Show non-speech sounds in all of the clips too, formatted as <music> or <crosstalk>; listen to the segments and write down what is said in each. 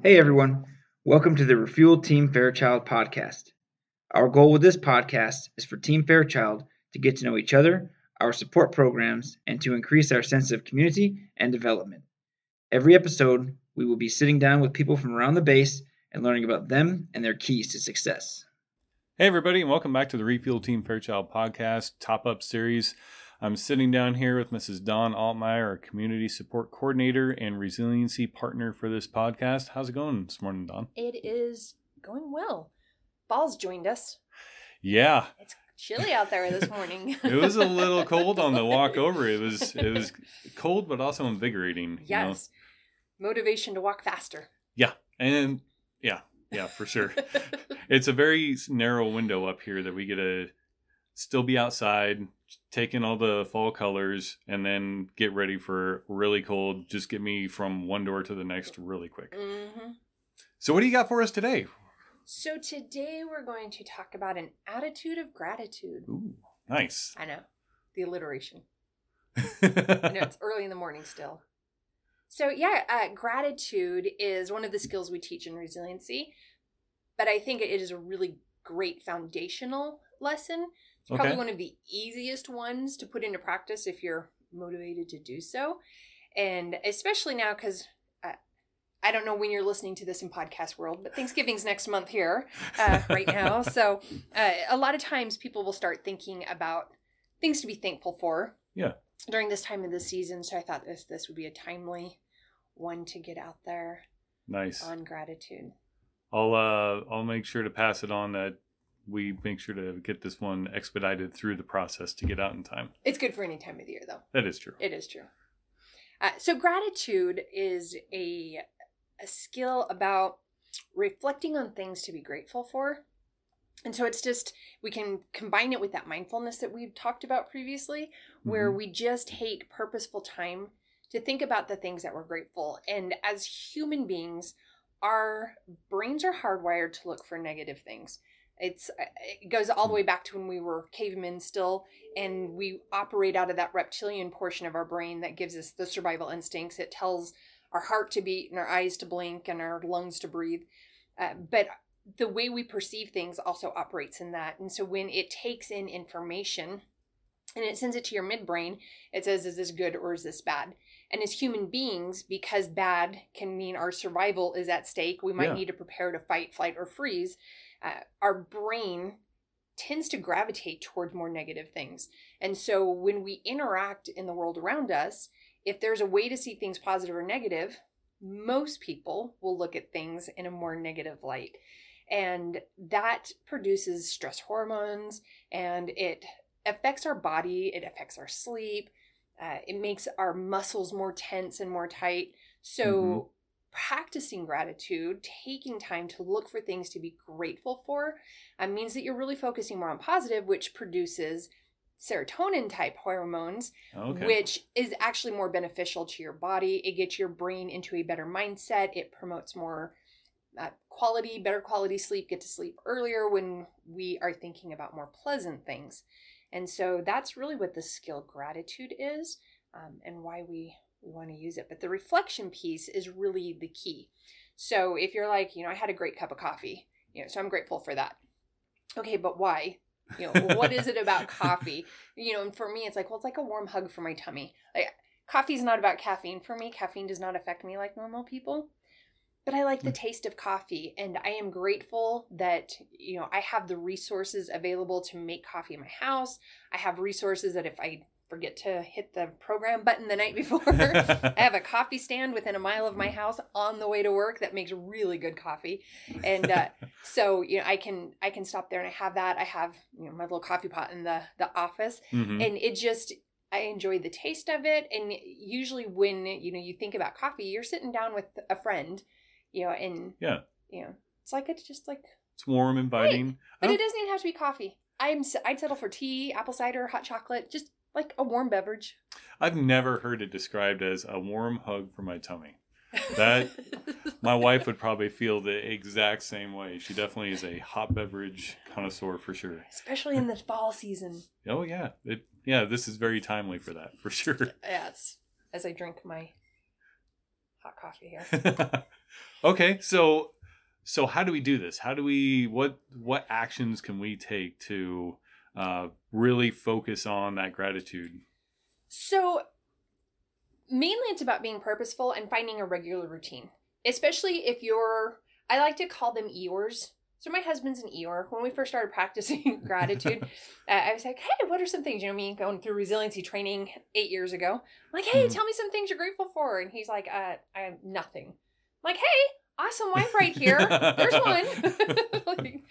Hey everyone, welcome to the Refuel Team Fairchild podcast. Our goal with this podcast is for Team Fairchild to get to know each other, our support programs, and to increase our sense of community and development. Every episode, we will be sitting down with people from around the base and learning about them and their keys to success. Hey, everybody, and welcome back to the Refuel Team Fairchild podcast top up series. I'm sitting down here with Mrs. Dawn Altmeyer, our community support coordinator and resiliency partner for this podcast. How's it going this morning, Dawn? It is going well. Balls joined us. Yeah, It's chilly out there this morning. <laughs> it was a little cold on the walk <laughs> over. It was it was cold, but also invigorating. you know? yes. Motivation to walk faster. Yeah, and yeah, yeah, for sure. <laughs> it's a very narrow window up here that we get to still be outside, take in all the fall colors, and then get ready for really cold. Just get me from one door to the next really quick. hmm So, what do you got for us today? So today we're going to talk about an attitude of gratitude. Ooh, nice. I know. The alliteration. I know it's <laughs> early in the morning still. So yeah, uh, gratitude is one of the skills we teach in resiliency, but I think it is a really great foundational lesson. It's probably Okay. one of the easiest ones to put into practice if you're motivated to do so, and especially now because. Uh, I don't know when you're listening to this in podcast world, but Thanksgiving's next month here, uh, right now. <laughs> So, uh, a lot of times people will start thinking about things to be thankful for Yeah. during this time of the season. So I thought this this would be a timely one to get out there nice. on gratitude. I'll uh I'll make sure to pass it on that we make sure to get this one expedited through the process to get out in time. It's good for any time of the year, though. That is true. It is true. Uh, so gratitude is a a skill about reflecting on things to be grateful for. And so it's just we can combine it with that mindfulness that we've talked about previously, where Mhm. we just take purposeful time to think about the things that we're grateful. And as human beings, our brains are hardwired to look for negative things. It's it goes all the way back to when we were cavemen still, and we operate out of that reptilian portion of our brain that gives us the survival instincts. It tells our heart to beat and our eyes to blink and our lungs to breathe. Uh, but the way we perceive things also operates in that. And so when it takes in information and it sends it to your midbrain, it says, is this good or is this bad? And as human beings, because bad can mean our survival is at stake, we might Yeah. need to prepare to fight, flight, or freeze. Uh, our brain tends to gravitate towards more negative things. And so when we interact in the world around us, if there's a way to see things positive or negative, most people will look at things in a more negative light. And that produces stress hormones and it affects our body, it affects our sleep, uh, it makes our muscles more tense and more tight. So, Mhm. practicing gratitude, taking time to look for things to be grateful for, uh, means that you're really focusing more on positive, which produces serotonin type hormones, Okay. which is actually more beneficial to your body. It gets your brain into a better mindset. It promotes more uh, quality, better quality sleep, get to sleep earlier when we are thinking about more pleasant things. And so that's really what the skill gratitude is um, and why we, we want to use it. But the reflection piece is really the key. So if you're like, you know, I had a great cup of coffee, you know, so I'm grateful for that. Okay, but why? You know, what is it about coffee? <laughs> You know, and for me, it's like, well, it's like a warm hug for my tummy. Like, coffee's not about caffeine for me. Caffeine does not affect me like normal people. But I like the taste of coffee, and I am grateful that, you know, I have the resources available to make coffee in my house. I have resources that if I forget to hit the program button the night before, <laughs> I have a coffee stand within a mile of my house on the way to work that makes really good coffee. And uh, <laughs> so, you know, I can I can stop there and I have that. I have, you know, my little coffee pot in the the office Mhm. and it just I enjoy the taste of it. And usually when you know you think about coffee, you're sitting down with a friend, you know, and Yeah. you know, it's like it's just like, It's warm, inviting. I but it doesn't even have to be coffee. I'm I'd settle for tea, apple cider, hot chocolate, just like a warm beverage. I've never heard it described as a warm hug for my tummy. That- <laughs> My wife would probably feel the exact same way. She definitely is a hot beverage connoisseur for sure. especially in the fall season. Oh yeah, it yeah. This is very timely for that for sure. Yes, as I drink my hot coffee here. <laughs> okay, so so how do we do this? How do we what what actions can we take to uh, really focus on that gratitude? So mainly it's about being purposeful and finding a regular routine, especially if you're. I like to call them Eeyores. So my husband's an Eeyore. When we first started practicing <laughs> gratitude, <laughs> uh, I was like, "Hey, what are some things?" You know, me going through resiliency training eight years ago. I'm like, "Hey, Mhm. tell me some things you're grateful for," and he's like, uh, "I have nothing." I'm like, "Hey, awesome wife right here. There's one." <laughs> Like,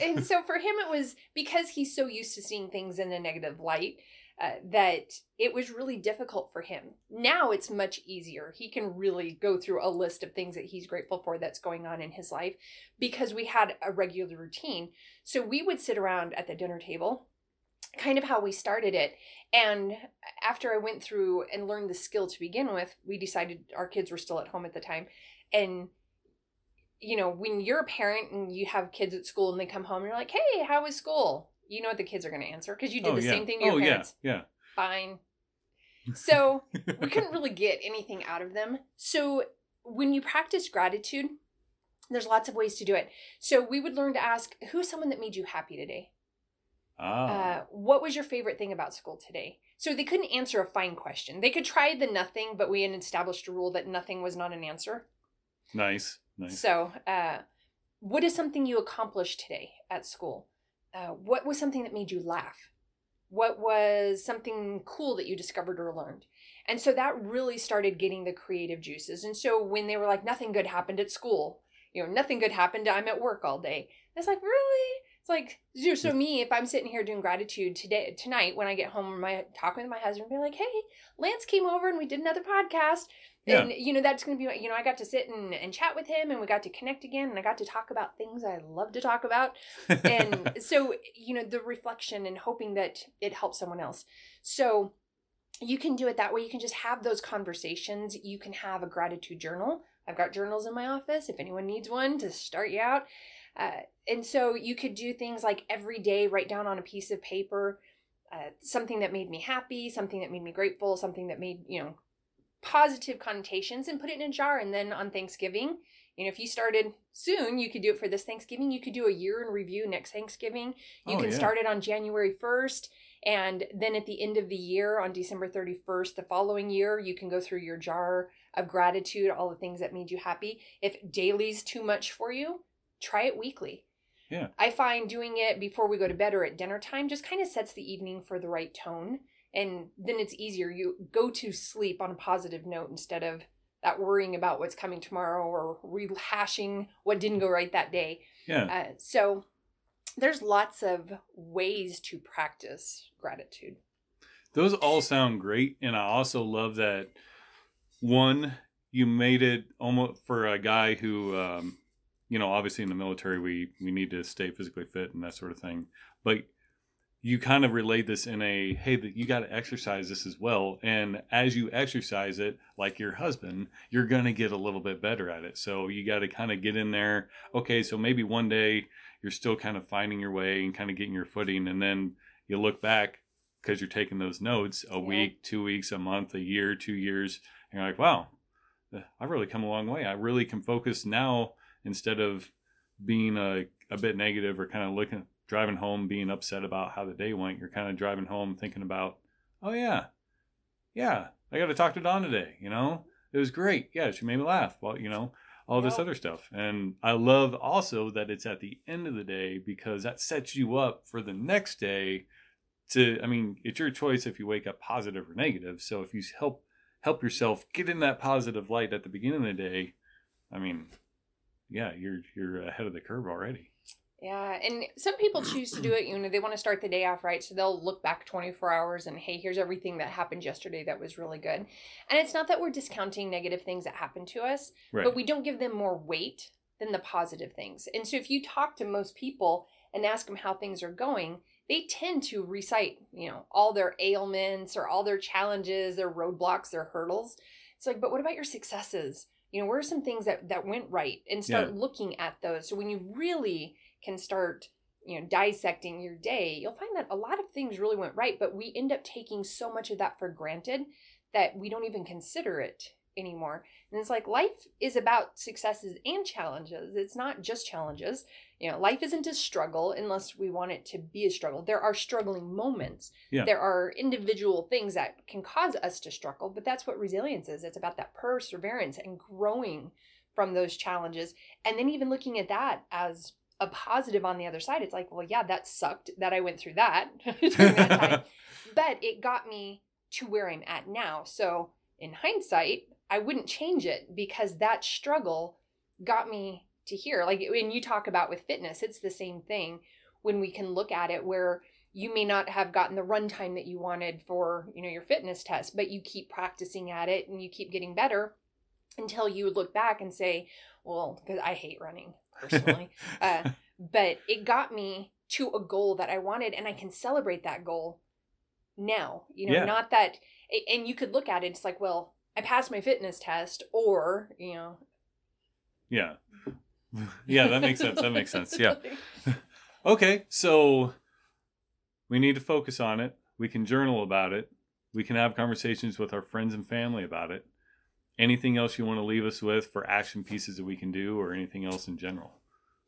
and so for him, it was because he's so used to seeing things in a negative light uh, that it was really difficult for him. Now it's much easier. He can really go through a list of things that he's grateful for that's going on in his life because we had a regular routine. So we would sit around at the dinner table, kind of how we started it. And after I went through and learned the skill to begin with, we decided our kids were still at home at the time. And you know, when you're a parent and you have kids at school and they come home you're like, hey, how was school? You know what the kids are going to answer because you did oh, the yeah. same thing to your oh, parents. yeah, Fine. <laughs> So we couldn't really get anything out of them. So when you practice gratitude, there's lots of ways to do it. So we would learn to ask, who's someone that made you happy today? ah, Uh, what was your favorite thing about school today? So they couldn't answer a fine question. They could try the nothing, but we had established a rule that nothing was not an answer. nice, nice. So, uh, what is something you accomplished today at school? Uh, what was something that made you laugh? What was something cool that you discovered or learned? And so that really started getting the creative juices. And so when they were like, nothing good happened at school, you know, nothing good happened, I'm at work all day. It's like, really? Like, so- me, if I'm sitting here doing gratitude today, tonight, when I get home, my talk with my husband, be like, hey, Lance came over and we did another podcast. Yeah. And, you know, that's going to be, you know, I got to sit and, and chat with him and we got to connect again and I got to talk about things I love to talk about. And <laughs> so, you know, the reflection and hoping that it helps someone else. So you can do it that way. You can just have those conversations. You can have a gratitude journal. I've got journals in my office if anyone needs one to start you out. Uh, and so you could do things like every day write down on a piece of paper uh, something that made me happy, something that made me grateful, something that made, you know, positive connotations and put it in a jar. And then on Thanksgiving, you know, if you started soon, you could do it for this Thanksgiving. You could do a year in review next Thanksgiving. You Oh, can yeah. start it on January 1st. And then at the end of the year, on December 31st, the following year, you can go through your jar of gratitude, all the things that made you happy. If daily's too much for you, try it weekly. Yeah. I find doing it before we go to bed or at dinner time just kind of sets the evening for the right tone. And then it's easier. You go to sleep on a positive note instead of that worrying about what's coming tomorrow or rehashing what didn't go right that day. yeah. Uh, so there's lots of ways to practice gratitude. Those all sound great, and I also love that one you made it almost for a guy who, um, you know, obviously in the military we we need to stay physically fit and that sort of thing, but you kind of relate this in a hey that you got to exercise this as well. And as you exercise it like your husband you're going to get a little bit better at it. So you got to kind of get in there. Okay so maybe one day you're still kind of finding your way and kind of getting your footing and then you look back because you're taking those notes a Yeah. week two weeks a month a year two years and you're like wow eh, i've really come a long way. I really can focus now instead of being a, a bit negative or kind of looking driving home being upset about how the day went you're kind of driving home thinking about oh yeah. Yeah i got to talk to Dawn today you know? It was great. Yeah she made me laugh well you know all this Yep. other stuff. And i love also that it's at the end of the day because that sets you up for the next day to i mean it's your choice if you wake up positive or negative. So if you help help yourself get in that positive light at the beginning of the day i mean yeah you're you're ahead of the curve already Yeah, and some people choose to do it, you know, they want to start the day off right. So they'll look back 24 hours and, hey, here's everything that happened yesterday that was really good. And it's not that we're discounting negative things that happen to us, right but we don't give them more weight than the positive things. And so if you talk to most people and ask them how things are going, they tend to recite, you know, all their ailments or all their challenges, their roadblocks, their hurdles. It's like, but what about your successes? You know, what are some things that that went right? And start looking at those. So when you really can start you know dissecting your day you'll find that a lot of things really went right but we end up taking so much of that for granted that we don't even consider it anymore. And it's like life is about successes and challenges. It's not just challenges. You know, life isn't a struggle unless we want it to be a struggle. There are struggling moments. Yeah. There are individual things that can cause us to struggle, but that's what resilience is. It's about that perseverance and growing from those challenges. And then even looking at that as a positive on the other side. It's like, well, yeah, that sucked that I went through that <laughs> that time. <laughs> but it got me to where I'm at now. So in hindsight, I wouldn't change it because that struggle got me to here. Like when you talk about with fitness, it's the same thing when we can look at it where you may not have gotten the runtime that you wanted for, you know, your fitness test, but you keep practicing at it and you keep getting better until you look back and say, well, because I hate running personally, <laughs> uh, but it got me to a goal that I wanted and I can celebrate that goal now, you know, Yeah. not that, and you could look at it, it's like, well, I passed my fitness test or, you know, Yeah. <laughs> Yeah, that makes sense. That makes sense. Yeah. <laughs> Okay, so we need to focus on it. We can journal about it. We can have conversations with our friends and family about it. Anything else you want to leave us with for action pieces that we can do or anything else in general?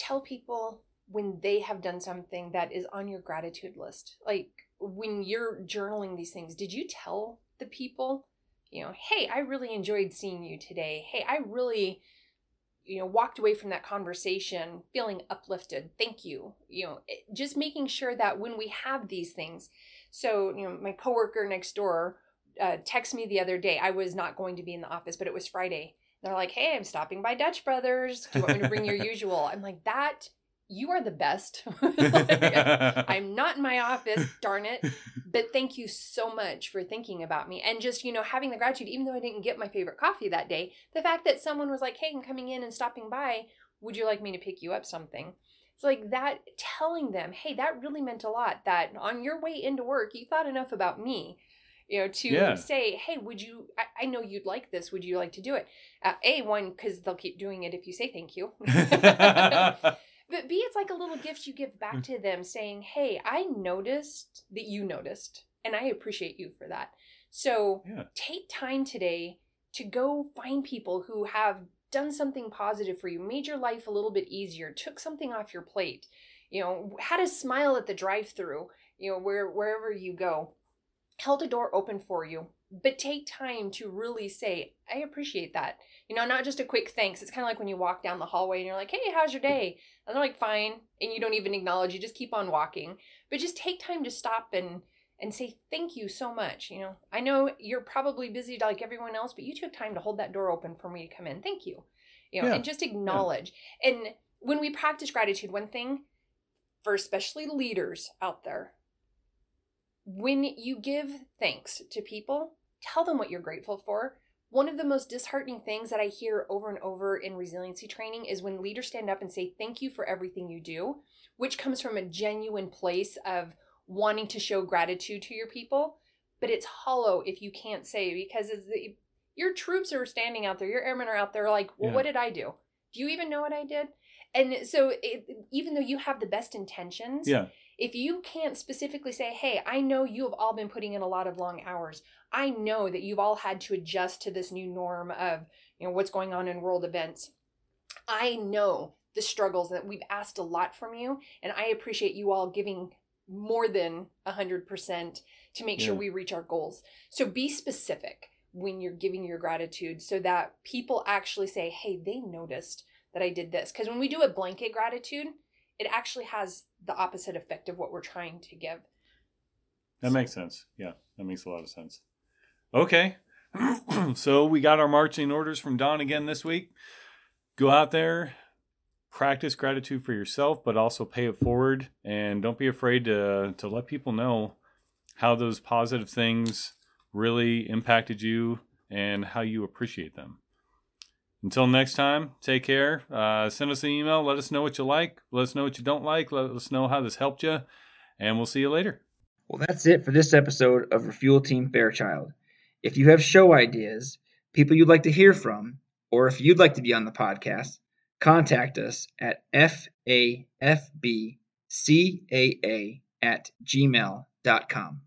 tell people when they have done something that is on your gratitude list. Like when you're journaling these things, did you tell the people, you know, hey, I really enjoyed seeing you today. Hey, I really, you know, walked away from that conversation feeling uplifted. Thank you. You know, just making sure that when we have these things, so, you know, my coworker next door uh, texted me the other day. I was not going to be in the office, but it was Friday. They're like, hey, I'm stopping by Dutch Brothers. Do you want me to bring your <laughs> usual? I'm like, that, you are the best. <laughs> <laughs> Like, I'm not in my office, darn it. But thank you so much for thinking about me. And just, you know, having the gratitude, even though I didn't get my favorite coffee that day, the fact that someone was like, hey, I'm coming in and stopping by. Would you like me to pick you up something? It's like that, telling them, hey, that really meant a lot. That on your way into work, you thought enough about me you know, to Yeah. say, hey, would you, I, I know you'd like this. Would you like to do it? Uh, a, one, because they'll keep doing it if you say thank you. <laughs> but B, it's like a little gift you give back mm. to them saying, hey, I noticed that you noticed, and I appreciate you for that. So Yeah. take time today to go find people who have done something positive for you, made your life a little bit easier, took something off your plate, you know, had a smile at the drive-through, you know, where wherever you go, held a door open for you. But take time to really say, I appreciate that. You know, not just a quick thanks. It's kind of like when you walk down the hallway and you're like, hey, how's your day? And they're like, fine. And you don't even acknowledge, you just keep on walking. But just take time to stop and and say thank you so much. You know, I know you're probably busy like everyone else, but you took time to hold that door open for me to come in. Thank you. You know, Yeah. and just acknowledge. And when we practice gratitude, one thing for especially leaders out there, when you give thanks to people, tell them what you're grateful for. One of the most disheartening things that I hear over and over in resiliency training is when leaders stand up and say, Thank you for everything you do, which comes from a genuine place of wanting to show gratitude to your people. But it's hollow if you can't say, because it's the, your troops are standing out there, your airmen are out there like, Well, Yeah. what did I do? Do you even know what I did? And so, it, even though you have the best intentions, Yeah. if you can't specifically say, hey, I know you have all been putting in a lot of long hours. I know that you've all had to adjust to this new norm of, you know, what's going on in world events. I know the struggles that we've asked a lot from you, and I appreciate you all giving more than 100% to make sure we reach our goals. So be specific when you're giving your gratitude so that people actually say, hey, they noticed that I did this. Because when we do a blanket gratitude, it actually has the opposite effect of what we're trying to give. That makes sense. Yeah, that makes a lot of sense. Okay. <clears throat> so we got our marching orders from Dawn again this week. Go out there, practice gratitude for yourself, but also pay it forward. And don't be afraid to, to let people know how those positive things really impacted you and how you appreciate them. Until next time, take care. Uh, send us an email. Let us know what you like. Let us know what you don't like. Let us know how this helped you. And we'll see you later. Well, that's it for this episode of Refuel Team Fairchild. If you have show ideas, people you'd like to hear from, or if you'd like to be on the podcast, contact us at fafbcaa at gmail.com.